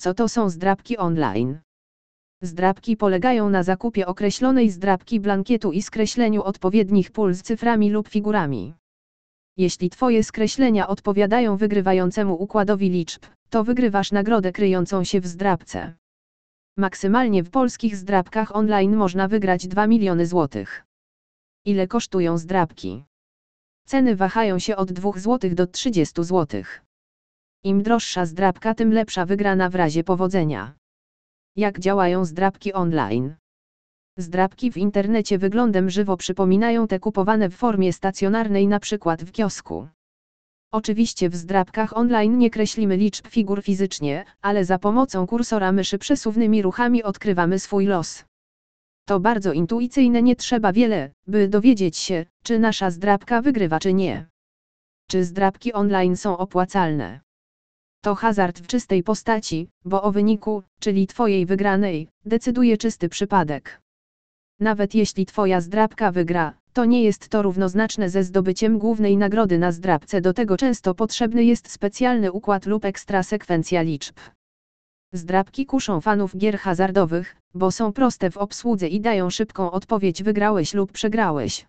Co to są zdrabki online? Zdrabki polegają na zakupie określonej zdrabki blankietu i skreśleniu odpowiednich pól z cyframi lub figurami. Jeśli Twoje skreślenia odpowiadają wygrywającemu układowi liczb, to wygrywasz nagrodę kryjącą się w zdrabce. Maksymalnie w polskich zdrabkach online można wygrać 2 miliony złotych. Ile kosztują zdrabki? Ceny wahają się od 2 zł do 30 zł. Im droższa zdrabka, tym lepsza wygrana w razie powodzenia. Jak działają zdrabki online? Zdrabki w internecie wyglądem żywo przypominają te kupowane w formie stacjonarnej, na przykład w kiosku. Oczywiście w zdrabkach online nie kreślimy liczb figur fizycznie, ale za pomocą kursora myszy przesuwnymi ruchami odkrywamy swój los. To bardzo intuicyjne, nie trzeba wiele, by dowiedzieć się, czy nasza zdrabka wygrywa czy nie. Czy zdrabki online są opłacalne? To hazard w czystej postaci, bo o wyniku, czyli Twojej wygranej, decyduje czysty przypadek. Nawet jeśli Twoja zdrabka wygra, to nie jest to równoznaczne ze zdobyciem głównej nagrody na zdrabce. Do tego często potrzebny jest specjalny układ lub ekstra sekwencja liczb. Zdrabki kuszą fanów gier hazardowych, bo są proste w obsłudze i dają szybką odpowiedź wygrałeś lub przegrałeś.